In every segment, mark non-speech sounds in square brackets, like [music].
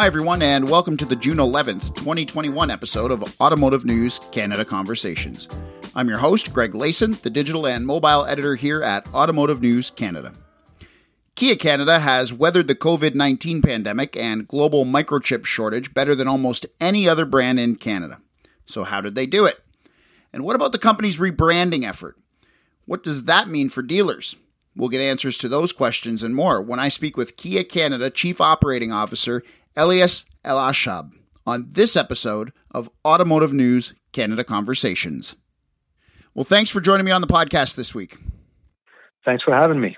Hi, everyone, and welcome to the June 11th, 2021 episode of Automotive News Canada Conversations. I'm your host, Greg Layson, the digital and mobile editor here at Automotive News Canada. Kia Canada has weathered the COVID 19 pandemic and global microchip shortage better than almost any other brand in Canada. So, how did they do it? And what about the company's rebranding effort? What does that mean for dealers? We'll get answers to those questions and more when I speak with Kia Canada Chief Operating Officer Elias El-Achkar on this episode of Automotive News Canada Conversations. Well, thanks for joining me on the podcast this week. Thanks for having me.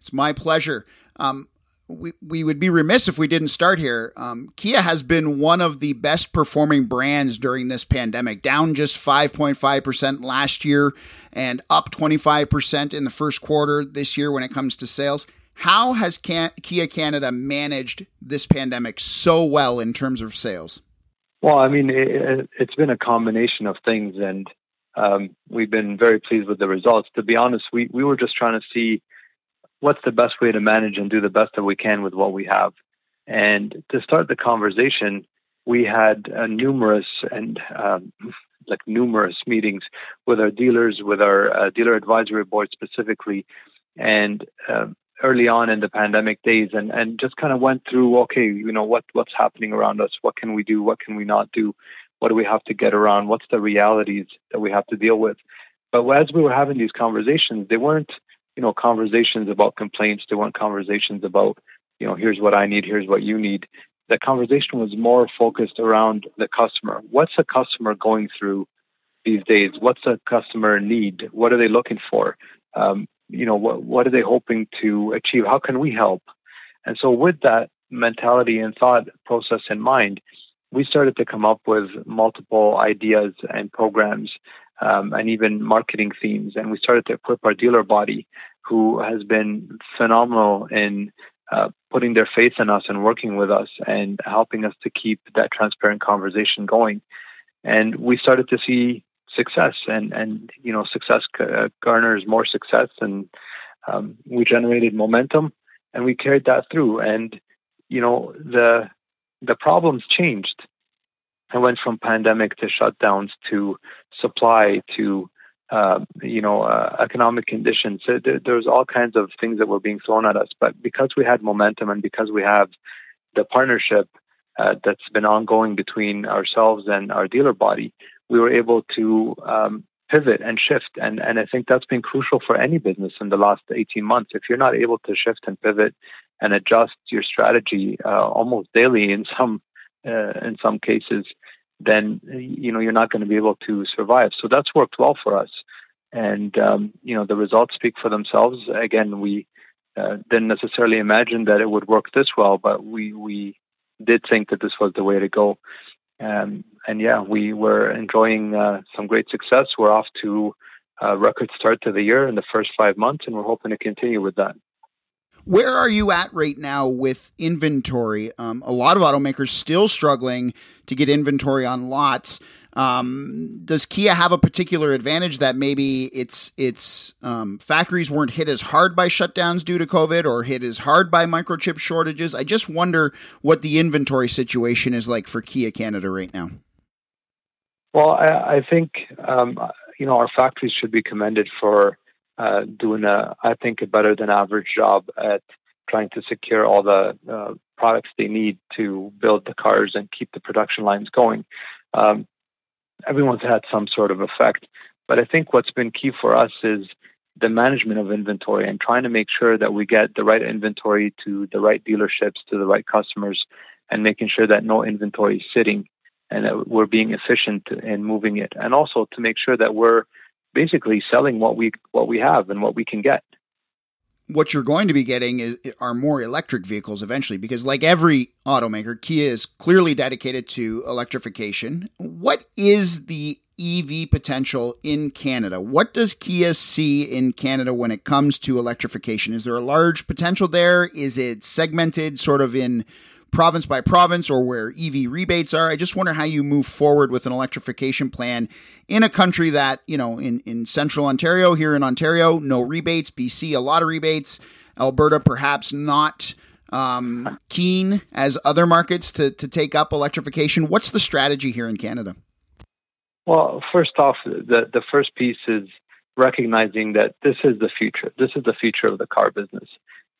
It's my pleasure. Um, we, we would be remiss if we didn't start here. Um, Kia has been one of the best performing brands during this pandemic, down just 5.5% last year and up 25% in the first quarter this year when it comes to sales. How has Can- Kia Canada managed this pandemic so well in terms of sales? Well, I mean, it, has been a combination of things, and um, we've been very pleased with the results. To be honest, we, we were just trying to see what's the best way to manage and do the best that we can with what we have. And to start the conversation, we had uh, numerous and um, like numerous meetings with our dealers, with our uh, dealer advisory board specifically, and um, early on in the pandemic days and, and just kind of went through, okay, you know, what, what's happening around us? What can we do? What can we not do? What do we have to get around? What's the realities that we have to deal with? But as we were having these conversations, they weren't, you know, conversations about complaints. They weren't conversations about, you know, here's what I need, here's what you need. The conversation was more focused around the customer. What's a customer going through these days? What's a customer need? What are they looking for? Um, you know, what, what are they hoping to achieve? How can we help? And so, with that mentality and thought process in mind, we started to come up with multiple ideas and programs um, and even marketing themes. And we started to equip our dealer body, who has been phenomenal in uh, putting their faith in us and working with us and helping us to keep that transparent conversation going. And we started to see success. And and you know success uh, garners more success and um, we generated momentum and we carried that through. And you know the the problems changed. It went from pandemic to shutdowns to supply to uh, you know uh, economic conditions. So there, there's all kinds of things that were being thrown at us. But because we had momentum and because we have the partnership uh, that's been ongoing between ourselves and our dealer body we were able to um, pivot and shift. And, and I think that's been crucial for any business in the last 18 months. If you're not able to shift and pivot and adjust your strategy uh, almost daily in some uh, in some cases, then you know you're not going to be able to survive. So that's worked well for us, and um, you know the results speak for themselves. Again, we uh, didn't necessarily imagine that it would work this well, but we we did think that this was the way to go. Um, and yeah, we were enjoying uh, some great success. We're off to a record start to the year in the first five months, and we're hoping to continue with that. Where are you at right now with inventory? Um, a lot of automakers still struggling to get inventory on lots. Um, does Kia have a particular advantage that maybe its its um, factories weren't hit as hard by shutdowns due to COVID or hit as hard by microchip shortages? I just wonder what the inventory situation is like for Kia Canada right now. Well, I, I think um, you know our factories should be commended for uh, doing a, I think, a better than average job at trying to secure all the uh, products they need to build the cars and keep the production lines going. Um, everyone's had some sort of effect. But I think what's been key for us is the management of inventory and trying to make sure that we get the right inventory to the right dealerships, to the right customers, and making sure that no inventory is sitting and that we're being efficient in moving it. And also to make sure that we're basically selling what we what we have and what we can get what you're going to be getting is, are more electric vehicles eventually because like every automaker kia is clearly dedicated to electrification. What is the ev potential in canada? What does kia see in canada when it comes to electrification? Is there a large potential there? Is it segmented sort of in province by province or where EV rebates are. I just wonder how you move forward with an electrification plan in a country that, you know, in, in central Ontario, here in Ontario, no rebates, BC, a lot of rebates, Alberta, perhaps not um, keen as other markets to, to take up electrification? What's the strategy here in Canada? Well, first off, the, the first piece is recognizing that this is the future. This is the future of the car business.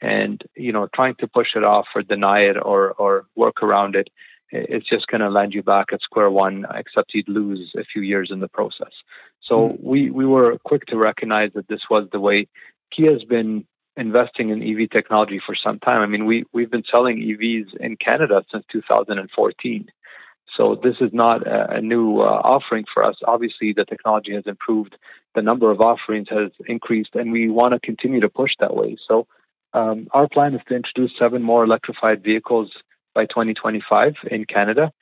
And, you know, trying to push it off or deny it or, or work around it, it's just going to land you back at square one, except you'd lose a few years in the process. So mm. we, we were quick to recognize that this was the way. Kia has been investing in EV technology for some time. I mean, we, we've been selling EVs in Canada since 2014. So this is not a, new uh, offering for us. Obviously, the technology has improved, the number of offerings has increased, and we want to continue to push that way. So um, our plan is to introduce seven more electrified vehicles by 2025 in Canada.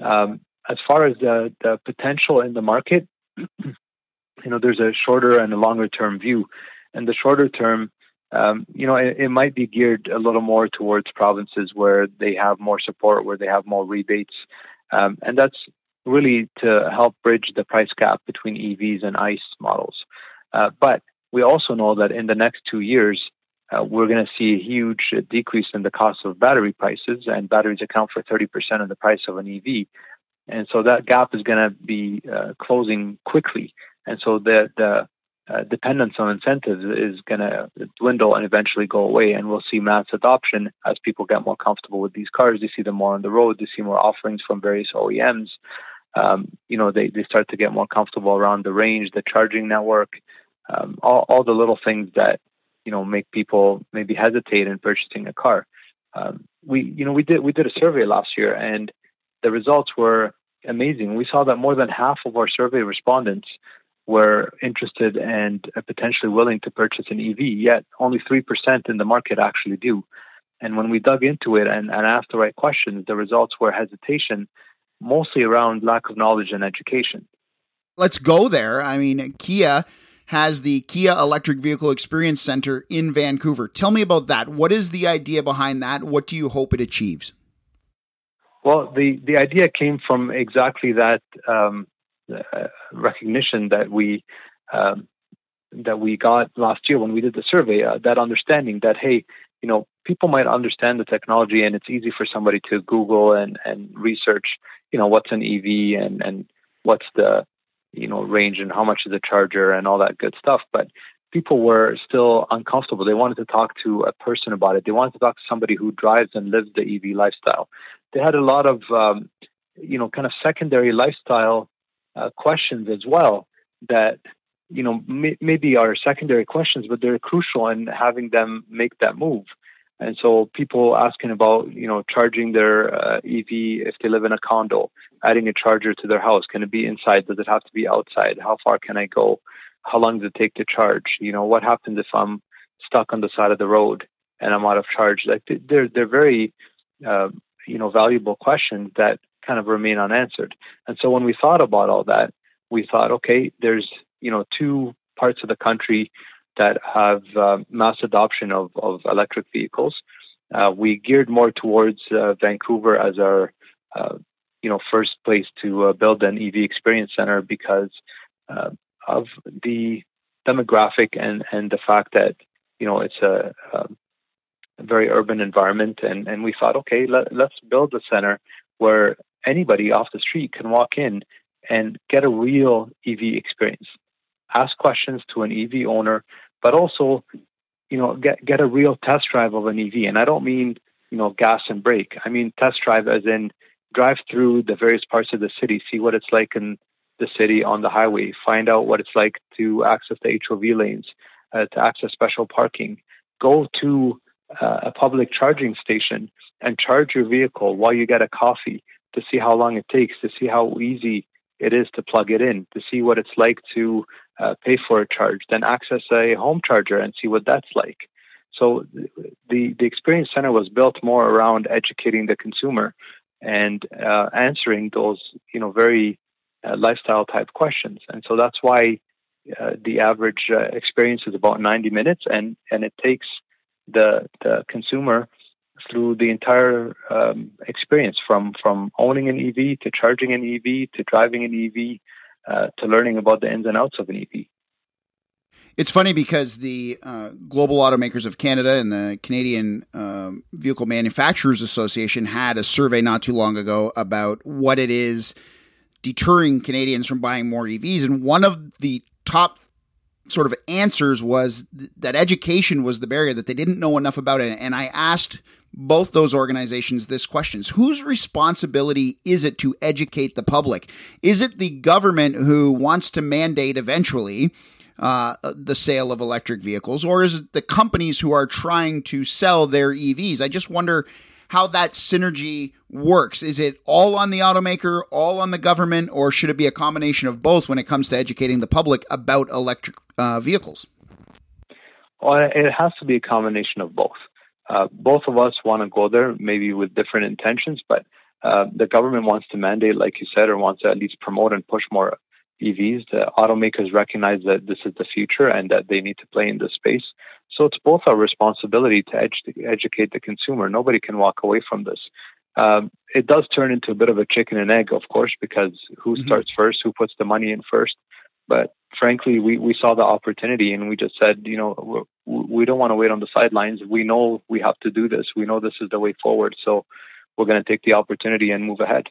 Um, as far as the, the potential in the market, [clears throat] you know, there's a shorter and a longer term view. And the shorter term, um, you know, it, it, might be geared a little more towards provinces where they have more support, where they have more rebates, um, and that's really to help bridge the price gap between EVs and ICE models. Uh, but we also know that in the next two years, uh, we're going to see a huge decrease in the cost of battery prices, and batteries account for 30% of the price of an EV. And so that gap is going to be uh, closing quickly. And so the, the uh, dependence on incentives is going to dwindle and eventually go away. And we'll see mass adoption as people get more comfortable with these cars. They see them more on the road. They see more offerings from various OEMs. Um, you know, they, they start to get more comfortable around the range, the charging network, um, all, all the little things that, you know, make people maybe hesitate in purchasing a car. Um, we, you know, we did, we did a survey last year and the results were amazing. We saw that more than half of our survey respondents were interested and potentially willing to purchase an EV, yet only 3% in the market actually do. And when we dug into it and, and asked the right questions, the results were hesitation, mostly around lack of knowledge and education. Let's go there. I mean, Kia has the Kia Electric Vehicle Experience Center in Vancouver. Tell me about that. What is the idea behind that? What do you hope it achieves? Well, the, the idea came from exactly that um, uh, recognition that we um, that we got last year when we did the survey. Uh, that understanding that hey, you know, people might understand the technology, and it's easy for somebody to Google and and research, you know, what's an EV and and what's the you know range and how much is a charger and all that good stuff. But people were still uncomfortable. They wanted to talk to a person about it. They wanted to talk to somebody who drives and lives the EV lifestyle. They had a lot of um, you know kind of secondary lifestyle uh, questions as well that you know may, maybe are secondary questions, but they're crucial in having them make that move. And so people asking about you know charging their uh, EV if they live in a condo, adding a charger to their house. Can it be inside? Does it have to be outside? How far can I go? How long does it take to charge? You know what happens if I'm stuck on the side of the road and I'm out of charge? Like they're they're very uh, you know valuable questions that kind of remain unanswered. And so when we thought about all that, we thought, okay, there's you know two parts of the country that have uh, mass adoption of, of electric vehicles. Uh, we geared more towards uh, Vancouver as our uh, you know first place to build an EV experience center because of the demographic and and the fact that you know it's a, a very urban environment and and we thought okay let, let's build a center where anybody off the street can walk in and get a real EV experience. Ask questions to an EV owner, but also, you know, get get a real test drive of an EV. And I don't mean, you know, gas and brake. I mean test drive as in drive through the various parts of the city, see what it's like in the city on the highway, find out what it's like to access the HOV lanes, uh, to access special parking. Go to uh, a public charging station and charge your vehicle while you get a coffee to see how long it takes, to see how easy it is to plug it in, to see what it's like to uh, pay for a charge, then access a home charger and see what that's like. So the the experience center was built more around educating the consumer and uh, answering those you know very uh, lifestyle type questions. And so that's why uh, the average uh, experience is about 90 minutes, and and it takes the the consumer through the entire um, experience from from owning an EV to charging an EV to driving an EV uh, to learning about the ins and outs of an EV. It's funny because the uh, Global Automakers of Canada and the Canadian uh, Vehicle Manufacturers Association had a survey not too long ago about what it is deterring Canadians from buying more EVs. And one of the top sort of answers was th- that education was the barrier, that they didn't know enough about it. And I asked both those organizations this questions whose responsibility is it to educate the public? Is it the government who wants to mandate eventually uh, the sale of electric vehicles or is it the companies who are trying to sell their evs i just wonder how that synergy works. Is it all on the automaker all on the government or should it be a combination of both when it comes to educating the public about electric uh, vehicles? Well, it has to be a combination of both uh, both of us want to go there, maybe with different intentions, but uh, the government wants to mandate, like you said, or wants to at least promote and push more EVs. The automakers recognize that this is the future and that they need to play in this space. So it's both our responsibility to edu- educate the consumer. Nobody can walk away from this. Um, it does turn into a bit of a chicken and egg, of course, because who mm-hmm. starts first, who puts the money in first. But frankly, we, we saw the opportunity and we just said, you know, we don't want to wait on the sidelines. We know we have to do this. We know this is the way forward. So we're going to take the opportunity and move ahead.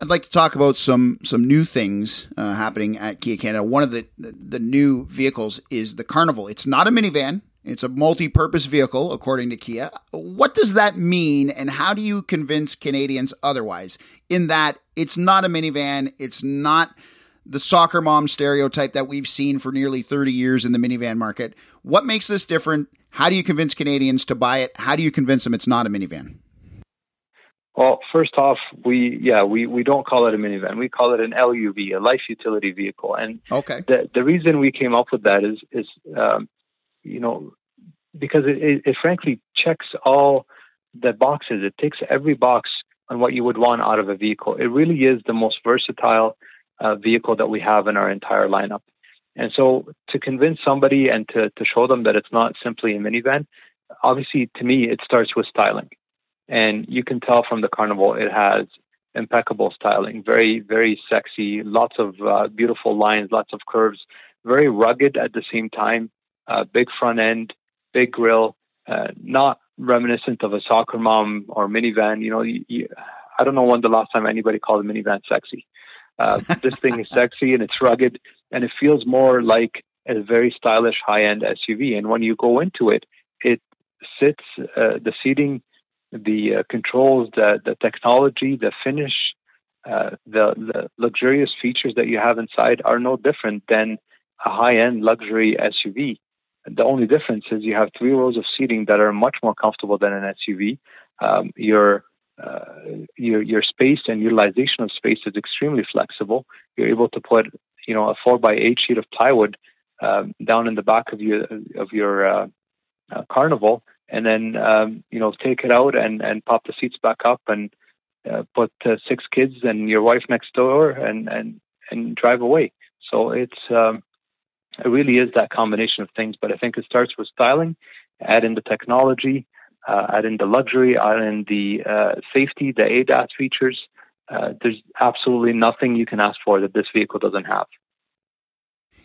I'd like to talk about some some new things uh, happening at Kia Canada. One of the the new vehicles is the Carnival. It's not a minivan. It's a multi-purpose vehicle, according to Kia. What does that mean, and how do you convince Canadians otherwise? In that it's not a minivan, it's not the soccer mom stereotype that we've seen for nearly 30 years in the minivan market. What makes this different? How do you convince Canadians to buy it? How do you convince them it's not a minivan? Well, first off, we yeah we, we don't call it a minivan. We call it an LUV, a life utility vehicle. And okay, the the reason we came up with that is is um, you know because it, it, it frankly checks all the boxes. It ticks every box on what you would want out of a vehicle. It really is the most versatile uh, vehicle that we have in our entire lineup. And so to convince somebody and to, to show them that it's not simply a minivan, obviously to me, it starts with styling. And you can tell from the Carnival, it has impeccable styling, very, very sexy, lots of uh, beautiful lines, lots of curves, very rugged at the same time, uh, big front end, big grill, uh, not reminiscent of a soccer mom or minivan. You know, you, you, I don't know when the last time anybody called a minivan sexy. Uh, this thing is sexy and it's rugged, and it feels more like a very stylish high-end SUV. And when you go into it, it sits uh, the seating, the uh, controls, the the technology, the finish, uh, the the luxurious features that you have inside are no different than a high-end luxury SUV. The only difference is you have three rows of seating that are much more comfortable than an SUV. Um, your uh, your your space and utilization of space is extremely flexible. You're able to put you know a four by eight sheet of plywood um, down in the back of your of your uh, uh, carnival, and then um, you know take it out and and pop the seats back up and uh, put six kids and your wife next door and and and drive away. So it's um, it really is that combination of things. But I think it starts with styling, add in the technology, uh, add in the luxury, add in the uh, safety, the ADAS features. Uh, there's absolutely nothing you can ask for that this vehicle doesn't have.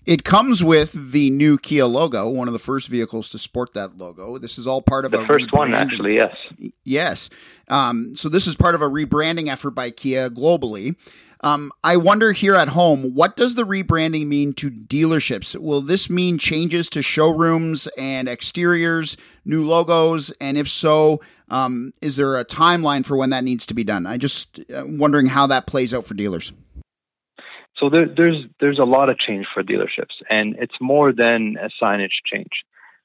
It comes with the new Kia logo, one of the first vehicles to sport that logo. This is all part of the first one, actually. Yes, yes. Um, so this is part of a rebranding effort by Kia globally. Um, I wonder here at home, what does the rebranding mean to dealerships? Will this mean changes to showrooms and exteriors, new logos, and if so, um, is there a timeline for when that needs to be done? I just uh, wondering how that plays out for dealers. So there, there's there's a lot of change for dealerships, and it's more than a signage change.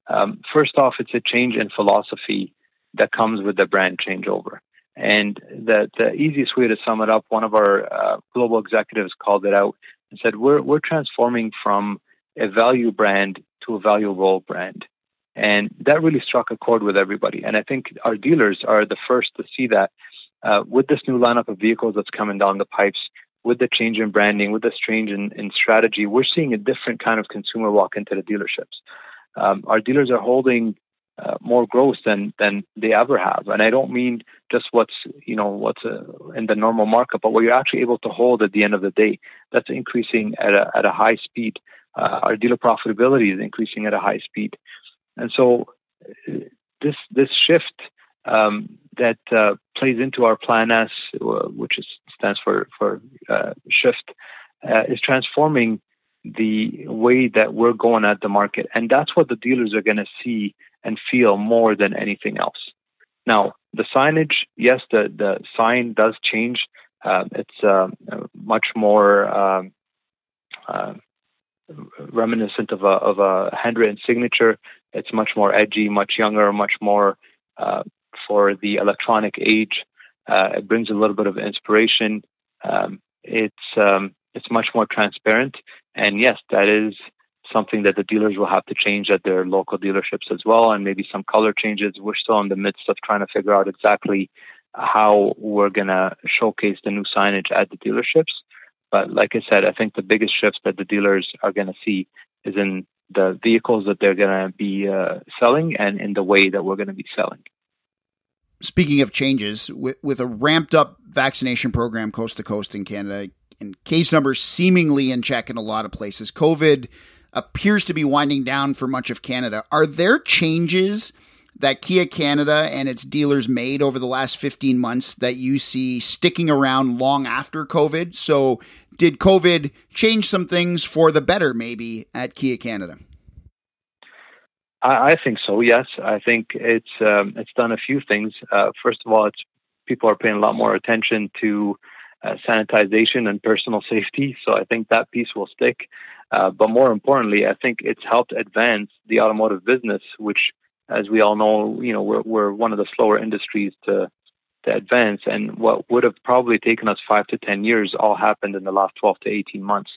Um, first off, it's a change in philosophy that comes with the brand changeover. And the, the easiest way to sum it up, one of our uh, global executives called it out and said, we're, we're transforming from a value brand to a valuable brand. And that really struck a chord with everybody. And I think our dealers are the first to see that uh, with this new lineup of vehicles that's coming down the pipes, with the change in branding, with the change in, in strategy, we're seeing a different kind of consumer walk into the dealerships. Um, our dealers are holding uh, more growth than than they ever have. And I don't mean just what's you know what's uh, in the normal market, but what you're actually able to hold at the end of the day. That's increasing at a at a high speed. Uh, our dealer profitability is increasing at a high speed, and so uh, this this shift um, that uh, plays into our Plan S, uh, which is, stands for for shift, is transforming the way that we're going at the market, and that's what the dealers are going to see and feel more than anything else. Now, the signage, yes, the the sign does change. Uh, it's uh, much more um, uh, reminiscent of a of a handwritten signature. It's much more edgy, much younger, much more uh, for the electronic age. Uh, it brings a little bit of inspiration. Um, it's um, it's much more transparent, and yes, that is something that the dealers will have to change at their local dealerships as well, and maybe some color changes. We're still in the midst of trying to figure out exactly how we're going to showcase the new signage at the dealerships. But like I said, I think the biggest shifts that the dealers are going to see is in the vehicles that they're going to be uh, selling and in the way that we're going to be selling. Speaking of changes, with, with a ramped up vaccination program coast to coast in Canada, and case numbers seemingly in check in a lot of places, COVID appears to be winding down for much of Canada. Are there changes that Kia Canada and its dealers made over the last 15 months that you see sticking around long after COVID? So, did COVID change some things for the better, maybe, at Kia Canada? I, think so. Yes, I think it's um, it's done a few things. Uh, first of all, it's people are paying a lot more attention to sanitization and personal safety. So I think that piece will stick. Uh, but more importantly, I think it's helped advance the automotive business, which, as we all know, you know, we're, we're one of the slower industries to to advance. And what would have probably taken us five to ten years all happened in the last twelve to eighteen months.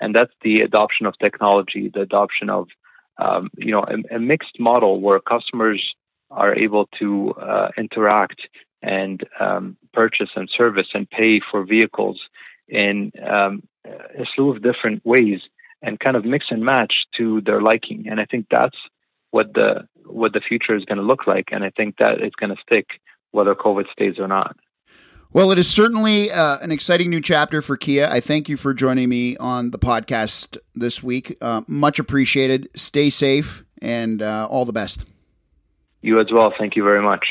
And that's the adoption of technology, the adoption of um, you know a, a, mixed model where customers are able to uh, interact and um, purchase and service and pay for vehicles in um, a slew of different ways and kind of mix and match to their liking. And I think that's what the what the future is going to look like. And I think that it's going to stick whether COVID stays or not. Well, it is certainly uh, an exciting new chapter for Kia. I thank you for joining me on the podcast this week. Uh, much appreciated. Stay safe and uh, all the best. You as well. Thank you very much.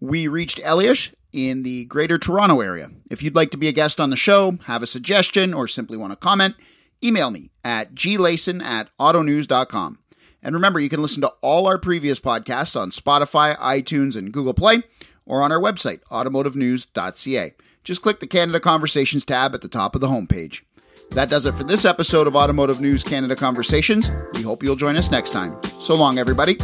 We reached Elias in the greater Toronto area. If you'd like to be a guest on the show, have a suggestion, or simply want to comment, email me at glayson at autonews.com. And remember, you can listen to all our previous podcasts on Spotify, iTunes, and Google Play, or on our website, automotivenews.ca. Just click the Canada Conversations tab at the top of the homepage. That does it for this episode of Automotive News Canada Conversations. We hope you'll join us next time. So long, everybody.